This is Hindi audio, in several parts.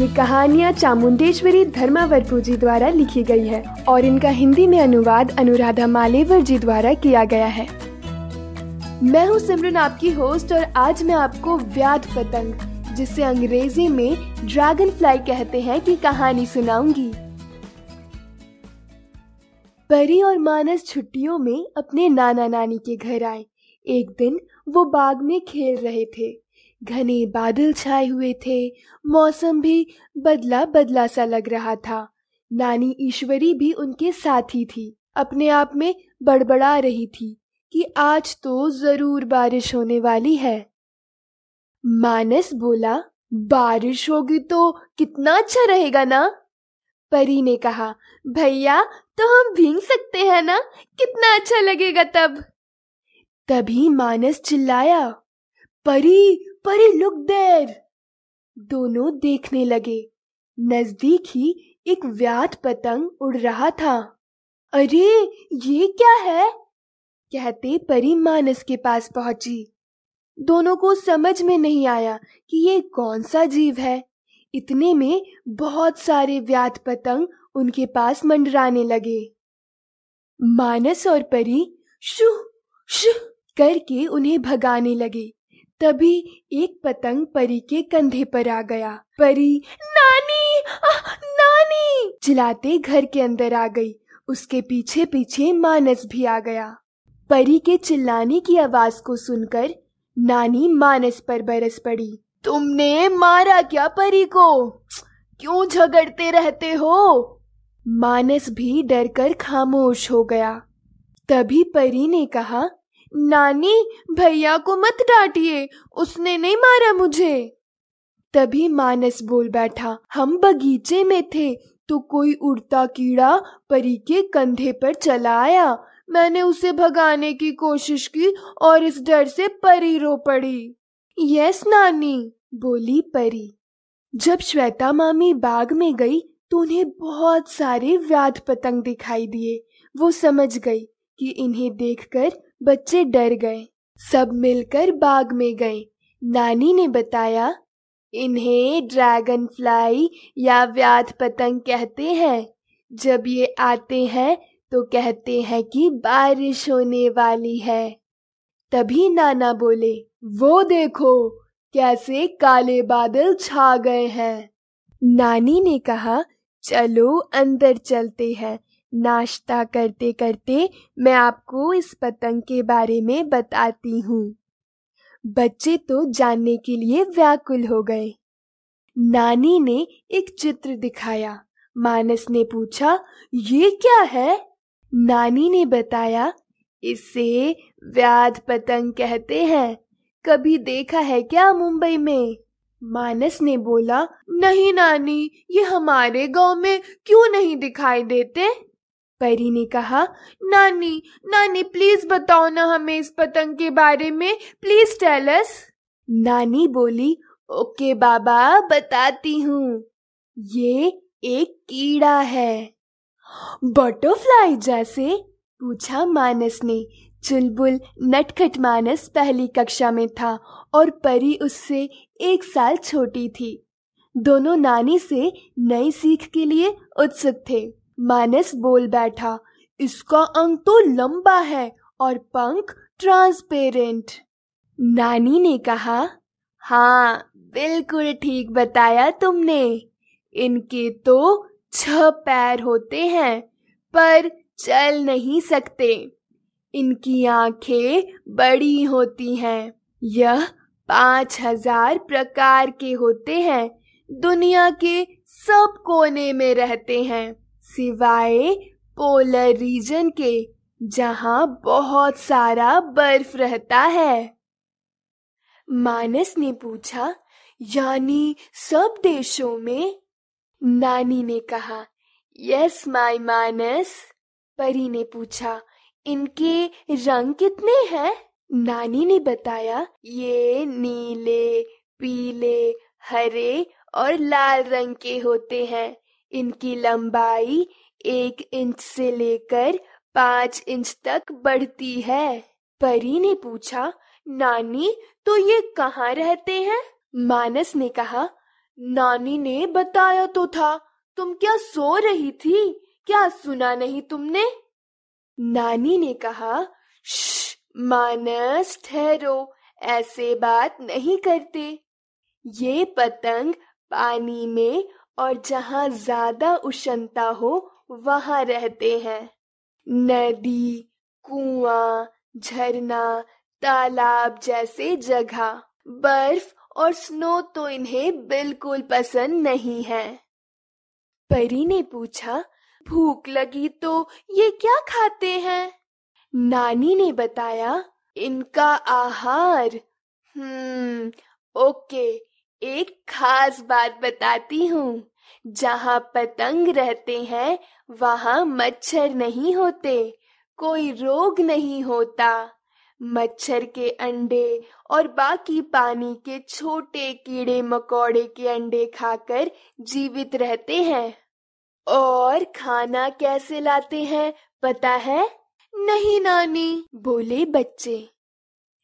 ये कहानियाँ चामुंडेश्वरी धर्मावरपू जी द्वारा लिखी गई है और इनका हिंदी में अनुवाद अनुराधा मालेवर जी द्वारा किया गया है। मैं हूँ सिमरन, आपकी होस्ट और आज मैं आपको व्याध पतंग, जिसे अंग्रेज़ी में ड्रैगन फ्लाई कहते हैं, की कहानी सुनाऊँगी। परी और मानस छुट्टियों में अपने नाना नानी के घर आए। एक दिन वो बाग में खेल रहे थे। घने बादल छाए हुए थे। मौसम भी बदला बदला सा लग रहा था। नानी ईश्वरी भी उनके साथ ही थी। अपने आप में बड़बड़ा रही थी कि आज तो ज़रूर बारिश होने वाली है। मानस बोला, बारिश होगी तो कितना अच्छा रहेगा ना? परी ने कहा, भैया तो हम भींग सकते हैं ना? कितना अच्छा लगेगा तब। तभी मानस चिल्लाया, परी परी लुक देर दोनों देखने लगे। नज़दीक ही एक व्यात पतंग उड़ रहा था। अरे, ये क्या है? कहते परी मानस के पास पहुँची। दोनों को समझ में नहीं आया कि ये कौन सा जीव है। इतने में बहुत सारे व्यात पतंग उनके पास मंडराने लगे। मानस और परी शु शु करके उन्हें भगाने लगे। तभी एक पतंग परी के कंधे पर आ गया। परी नानी आ, नानी! चिल्लाते घर के अंदर आ गई। उसके पीछे पीछे मानस भी आ गया। परी के चिल्लाने की आवाज़ को सुनकर नानी मानस पर बरस पड़ी। तुमने मारा क्या परी को? क्यों झगड़ते रहते हो? मानस भी डरकर खामोश हो गया। तभी परी ने कहा नानी, भैया को मत डांटिए, उसने नहीं मारा मुझे। तभी मानस बोल बैठा, हम बगीचे में थे तो कोई उड़ता कीड़ा परी के कंधे पर चला आया। मैंने उसे भगाने की कोशिश की और इस डर से परी रो पड़ी। यस नानी, बोली परी। जब श्वेता मामी बाग में गई तो उन्हें बहुत सारे व्याध पतंग दिखाई दिए। वो समझ गई कि इन्हें देखकर बच्चे डर गए। सब मिलकर बाग में गए। नानी ने बताया, इन्हें ड्रैगन फ्लाई या व्याध पतंग कहते हैं। जब ये आते हैं तो कहते हैं कि बारिश होने वाली है। तभी नाना बोले, वो देखो, कैसे काले बादल छा गए हैं। नानी ने कहा, चलो, अंदर चलते हैं। नाश्ता करते करते मैं आपको इस पतंग के बारे में बताती हूँ। बच्चे तो जानने के लिए व्याकुल हो गए। नानी ने एक चित्र दिखाया। मानस ने पूछा, ये क्या है? नानी ने बताया, इसे व्याध पतंग कहते हैं। कभी देखा है क्या मुंबई में? मानस ने बोला, नहीं नानी, ये हमारे गाँव में क्यों नहीं दिखाई देते? परी ने कहा, नानी नानी प्लीज़ बताओ ना हमें इस पतंग के बारे में। प्लीज़ टेल अस नानी बोली, ओके बाबा, बताती हूँ। ये एक कीड़ा है। बटरफ्लाई जैसे पूछा मानस ने। चुलबुल नटखट मानस पहली कक्षा में था और परी उससे एक साल छोटी थी। दोनों नानी से नई सीख के लिए उत्सुक थे। मानस बोल बैठा, इसका अंग तो लंबा है और पंख ट्रांसपेरेंट नानी ने कहा हाँ बिल्कुल ठीक बताया तुमने। इनके तो छह पैर होते हैं, पर चल नहीं सकते। इनकी आँखें बड़ी होती हैं। यह पाँच हज़ार प्रकार के होते हैं। दुनिया के सब कोने में रहते हैं। सिवाय पोलर रीजन के, जहाँ बहुत सारा बर्फ़ रहता है। मानस ने पूछा, यानी सब देशों में? नानी ने कहा, यस, माय मानस। परी ने पूछा, इनके रंग कितने हैं? नानी ने बताया, ये नीले, पीले, हरे और लाल रंग के होते हैं। इनकी लंबाई एक इंच से लेकर पाँच इंच तक बढ़ती है। परी ने पूछा, नानी तो ये कहाँ रहते हैं? मानस ने कहा, नानी ने बताया तो था। तुम क्या सो रही थी? क्या सुना नहीं तुमने? नानी ने कहा मानस, ठहरो, ऐसे बात नहीं करते। ये पतंग पानी में और जहाँ ज़्यादा उष्णता हो, वहाँ रहते हैं। नदी, कुआँ, झरना, तालाब जैसे जगह। बर्फ़ और स्नो तो इन्हें बिल्कुल पसंद नहीं है। परी ने पूछा, भूख लगी तो ये क्या खाते हैं? नानी ने बताया, इनका आहार हम्म ओके एक खास बात बताती हूँ। जहाँ पतंग रहते हैं, वहाँ मच्छर नहीं होते। कोई रोग नहीं होता। मच्छर के अंडे और बाकी पानी के छोटे कीड़े मकोड़े के अंडे खाकर जीवित रहते हैं। और खाना कैसे लाते हैं, पता है? नहीं नानी, बोले बच्चे।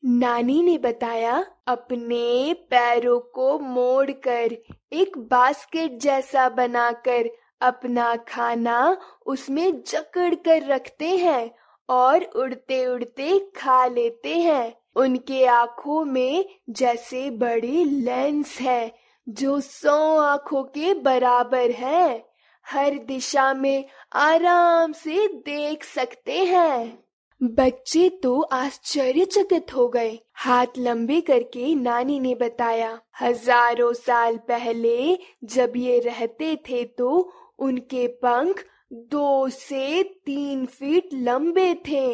नानी ने बताया, अपने पैरों को मोड़कर, एक बास्केट जैसा बनाकर, अपना खाना उसमें जकड़ कर रखते हैं और उड़ते उड़ते खा लेते हैं। उनके आँखों में जैसे बड़े लेंस है, जो सौ आँखों के बराबर है। हर दिशा में आराम से देख सकते हैं। बच्चे तो आश्चर्यचकित हो गए हाथ लंबे करके नानी ने बताया, हज़ारों साल पहले जब ये रहते थे तो उनके पंख दो से तीन फीट लंबे थे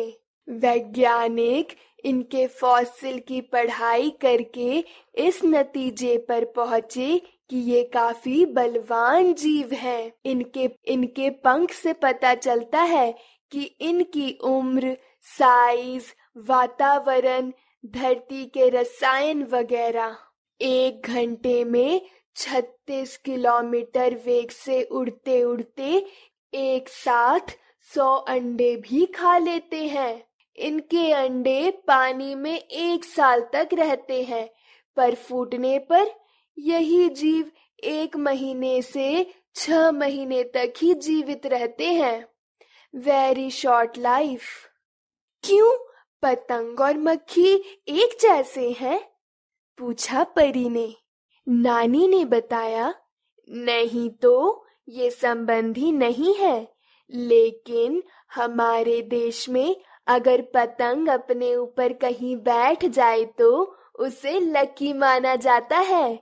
वैज्ञानिक इनके फॉसिल की पढ़ाई करके इस नतीजे पर पहुँचे कि ये काफ़ी बलवान जीव हैं। इनके इनके पंख से पता चलता है कि इनकी उम्र साइज़, वातावरण, धरती के रसायन वगैरह। एक घंटे में 36 किलोमीटर वेग से उड़ते उड़ते एक साथ सौ अंडे भी खा लेते हैं। इनके अंडे पानी में एक साल तक रहते हैं, पर फूटने पर यही जीव एक महीने से छह महीने तक ही जीवित रहते हैं। Very short life. क्यों पतंग और मक्खी एक जैसे हैं? पूछा परी ने। नानी ने बताया, नहीं तो ये संबंधी नहीं है, लेकिन हमारे देश में अगर पतंग अपने ऊपर कहीं बैठ जाए तो उसे लकी माना जाता है।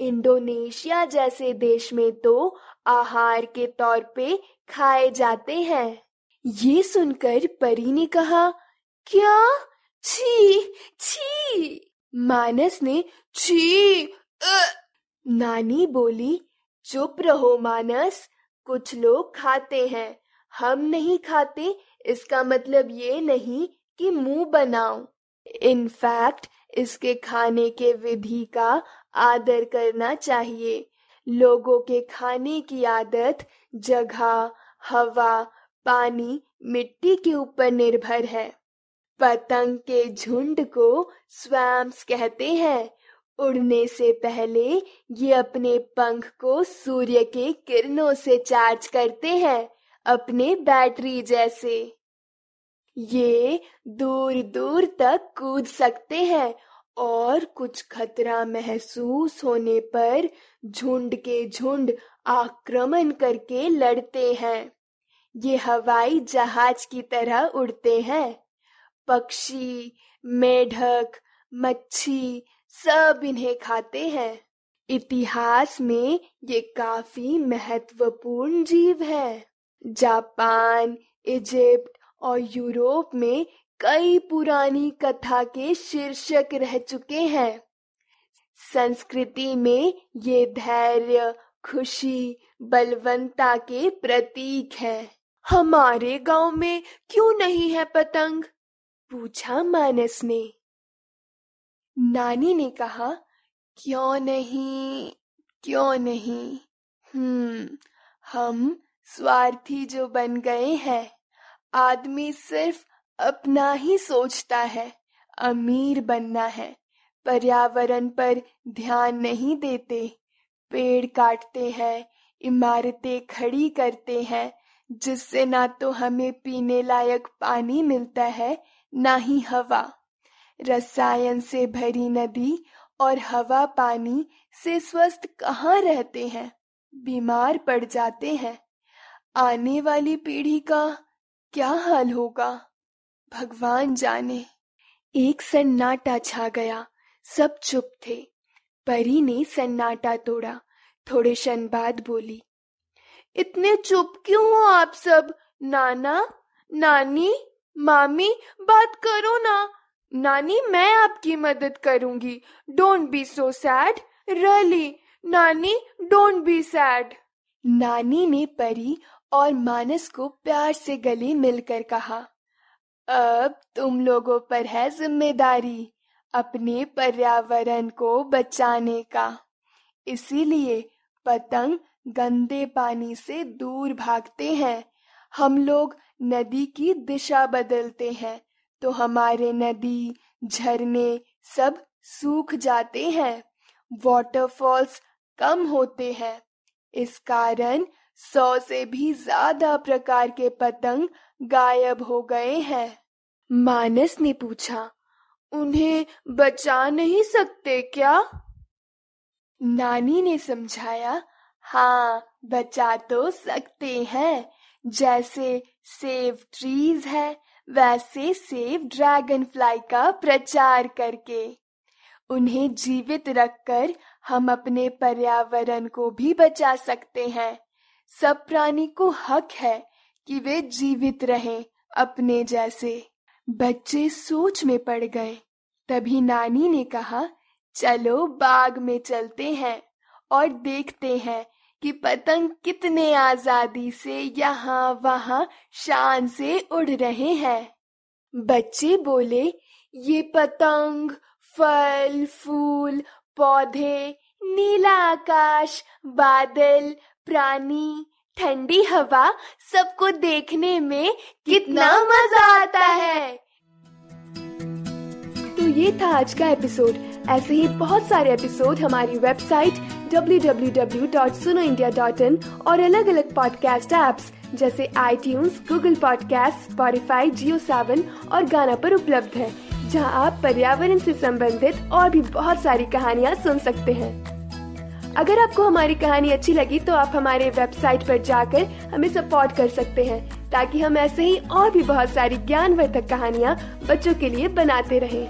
इंडोनेशिया जैसे देश में तो आहार के तौर पे खाए जाते हैं। ये सुनकर परी ने कहा क्या? छी छी। मानस ने छी। नानी बोली, चुप रहो मानस, कुछ लोग खाते हैं। हम नहीं खाते, इसका मतलब ये नहीं कि मुँह बनाओ इनफैक्ट इसके खाने के विधि का आदर करना चाहिए। लोगों के खाने की आदत जगह, हवा, पानी, मिट्टी के ऊपर निर्भर है। पतंग के झुंड को स्वैम्स कहते हैं। उड़ने से पहले ये अपने पंख को सूर्य के किरणों से चार्ज करते हैं, अपने बैटरी जैसे। ये दूर दूर तक कूद सकते हैं और कुछ खतरा महसूस होने पर झुंड के झुंड आक्रमण करके लड़ते हैं। ये हवाई जहाज़ की तरह उड़ते हैं। पक्षी, मेढक, मच्छी सब इन्हें खाते हैं। इतिहास में ये काफ़ी महत्वपूर्ण जीव है। जापान, इजिप्ट और यूरोप में कई पुरानी कथा के शीर्षक रह चुके हैं। संस्कृति में ये धैर्य, खुशी, बलवंता के प्रतीक है। हमारे गाँव में क्यों नहीं है पतंग? पूछा मानस ने। नानी ने कहा, क्यों नहीं क्यों नहीं? हम्म हम स्वार्थी जो बन गए हैं, आदमी सिर्फ़ अपना ही सोचता है, अमीर बनना है, पर्यावरण पर ध्यान नहीं देते, पेड़ काटते हैं, इमारतें खड़ी करते हैं, जिससे ना तो हमें पीने लायक पानी मिलता है ना ही हवा। रसायन से भरी नदी और हवा पानी से स्वस्थ कहाँ रहते हैं? बीमार पड़ जाते हैं। आने वाली पीढ़ी का क्या हाल होगा? भगवान जाने। एक सन्नाटा छा गया। सब चुप थे। परी ने सन्नाटा तोड़ा। थोड़े क्षण बाद बोली, इतने चुप क्यों हो आप सब? नाना, नानी मामी, बात करो ना। नानी, मैं आपकी मदद करूँगी। डोंट बी सो सैड रली नानी डोंट बी सैड नानी ने परी और मानस को प्यार से गले मिलकर कहा, अब तुम लोगों पर है ज़िम्मेदारी अपने पर्यावरण को बचाने का। इसीलिए पतंग गंदे पानी से दूर भागते हैं। हम लोग नदी की दिशा बदलते हैं तो हमारे नदी, झरने सब सूख जाते हैं। वाटरफॉल्स कम होते हैं। इस कारण सौ से भी ज़्यादा प्रकार के पतंग गायब हो गए हैं। मानस ने पूछा, उन्हें बचा नहीं सकते क्या? नानी ने समझाया हाँ बचा तो सकते हैं। जैसे सेव ट्रीज है, वैसे सेव ड्रैगन फ्लाई का प्रचार करके। उन्हें जीवित रखकर हम अपने पर्यावरण को भी बचा सकते हैं। सब प्राणी को हक है कि वे जीवित रहें अपने जैसे। बच्चे सोच में पड़ गए। तभी नानी ने कहा, चलो बाग में चलते हैं और देखते हैं कि पतंग कितने आज़ादी से यहाँ वहाँ शान से उड़ रहे हैं। बच्चे बोले, ये पतंग, फल, फूल, पौधे, नीला आकाश, बादल, प्राणी, ठंडी हवा, सबको देखने में कितना मज़ा आता है। तो ये था आज का एपिसोड। ऐसे ही बहुत सारे एपिसोड हमारी वेबसाइट www.sunoindia.in और अलग अलग पॉडकास्ट ऐप्स जैसे iTunes, Google Podcast, Spotify, Jio Saavn और गाना पर उपलब्ध है जहाँ आप पर्यावरण से संबंधित और भी बहुत सारी कहानियाँ सुन सकते हैं। अगर आपको हमारी कहानी अच्छी लगी तो आप हमारे वेबसाइट पर जाकर हमें सपोर्ट कर सकते हैं ताकि हम ऐसे ही और भी बहुत सारी ज्ञानवर्धक कहानियाँ बच्चों के लिए बनाते रहें।